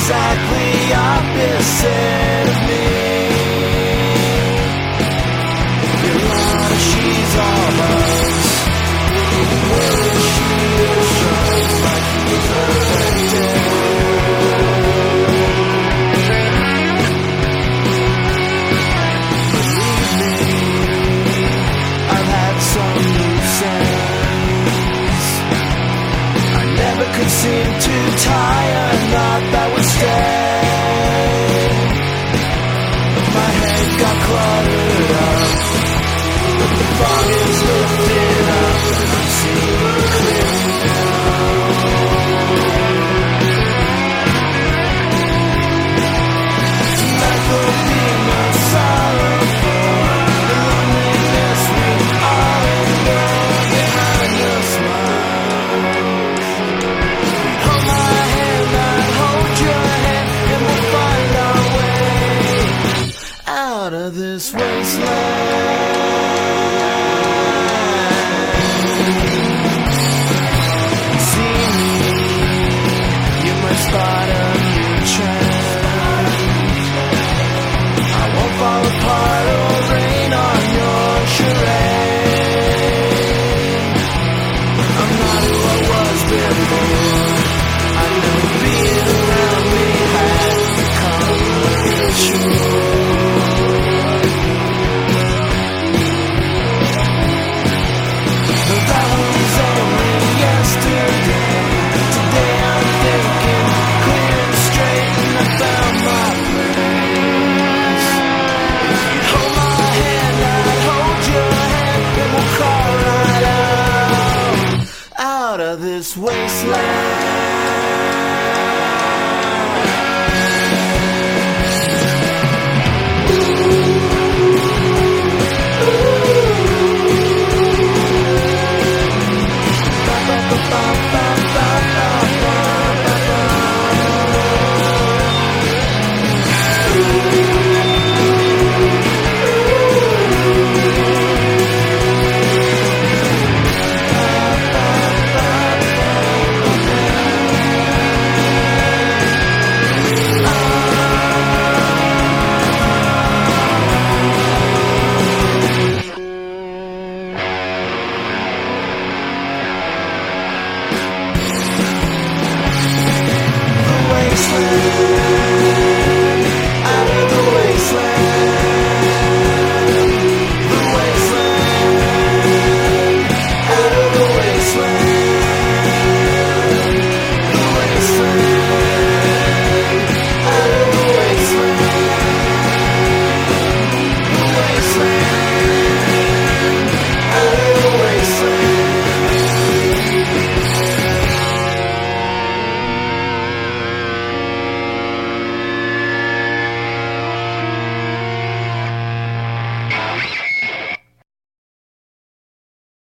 exactly opposite of me. You're she's almost Will she like perfect Believe me, I've had some loose ends. I never could seem to tie stay out of this wasteland. This wasteland.